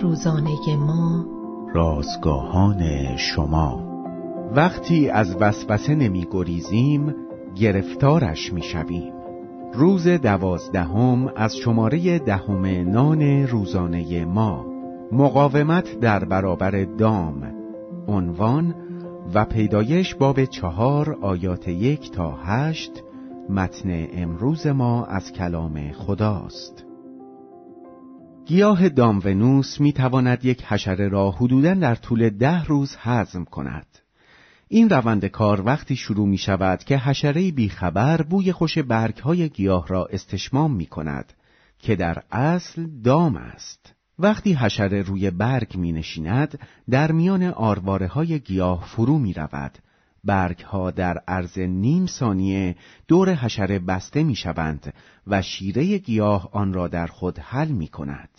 روزانه ما. رازگاهان شما. وقتی از وسوسه نمی گریزیم گرفتارش می شویم. روز دوازدهم از شماره دهم نان روزانه ما. مقاومت در برابر دام عنوان و پیدایش باب چهار آیات یک تا هشت متن امروز ما از کلام خداست. گیاه دامونوس می تواند یک حشره را حدوداً در طول ده روز هضم کند. این روند کار وقتی شروع می شود که حشره بیخبر بوی خوش برگ های گیاه را استشمام می کند که در اصل دام است. وقتی حشره روی برگ می نشیند در میان آرواره های گیاه فرو می رود برگ ها در عرض نیم ثانیه دور حشره بسته می شوند و شیره گیاه آن را در خود حل می کند.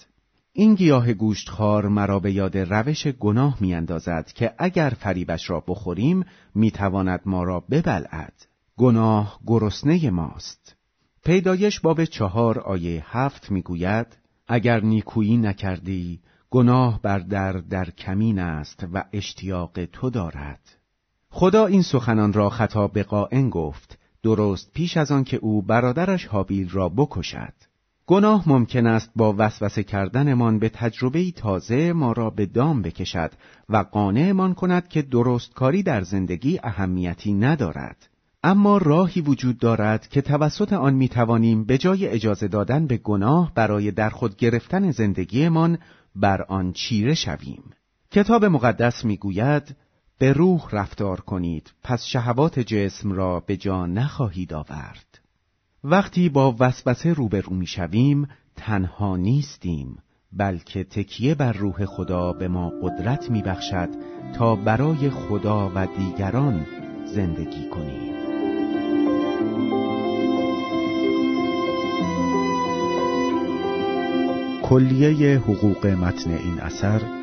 این گیاه گوشتخوار مرا به یاد روش گناه می اندازد که اگر فریبش را بخوریم می تواند ما را ببلعد. گناه گرسنه ماست. پیدایش باب چهار آیه هفت می گوید اگر نیکویی نکردی گناه بر در در کمین است و اشتیاق تو دارد. خدا این سخنان را خطاب به قائن گفت درست پیش از آن که او برادرش حابیل را بکشد. گناه ممکن است با وسوسه کردنمان به تجربه تازه ما را به دام بکشد و قانعمان کند که درستکاری در زندگی اهمیتی ندارد. اما راهی وجود دارد که توسط آن می توانیم به جای اجازه دادن به گناه برای در خود گرفتن زندگیمان بر آن چیره شویم. کتاب مقدس می‌گوید به روح رفتار کنید پس شهوات جسم را به جا نخواهید آورد. وقتی با وسوسه روبرو می‌شویم تنها نیستیم بلکه تکیه بر روح خدا به ما قدرت میبخشد تا برای خدا و دیگران زندگی کنیم. کلیه حقوق متن این اثر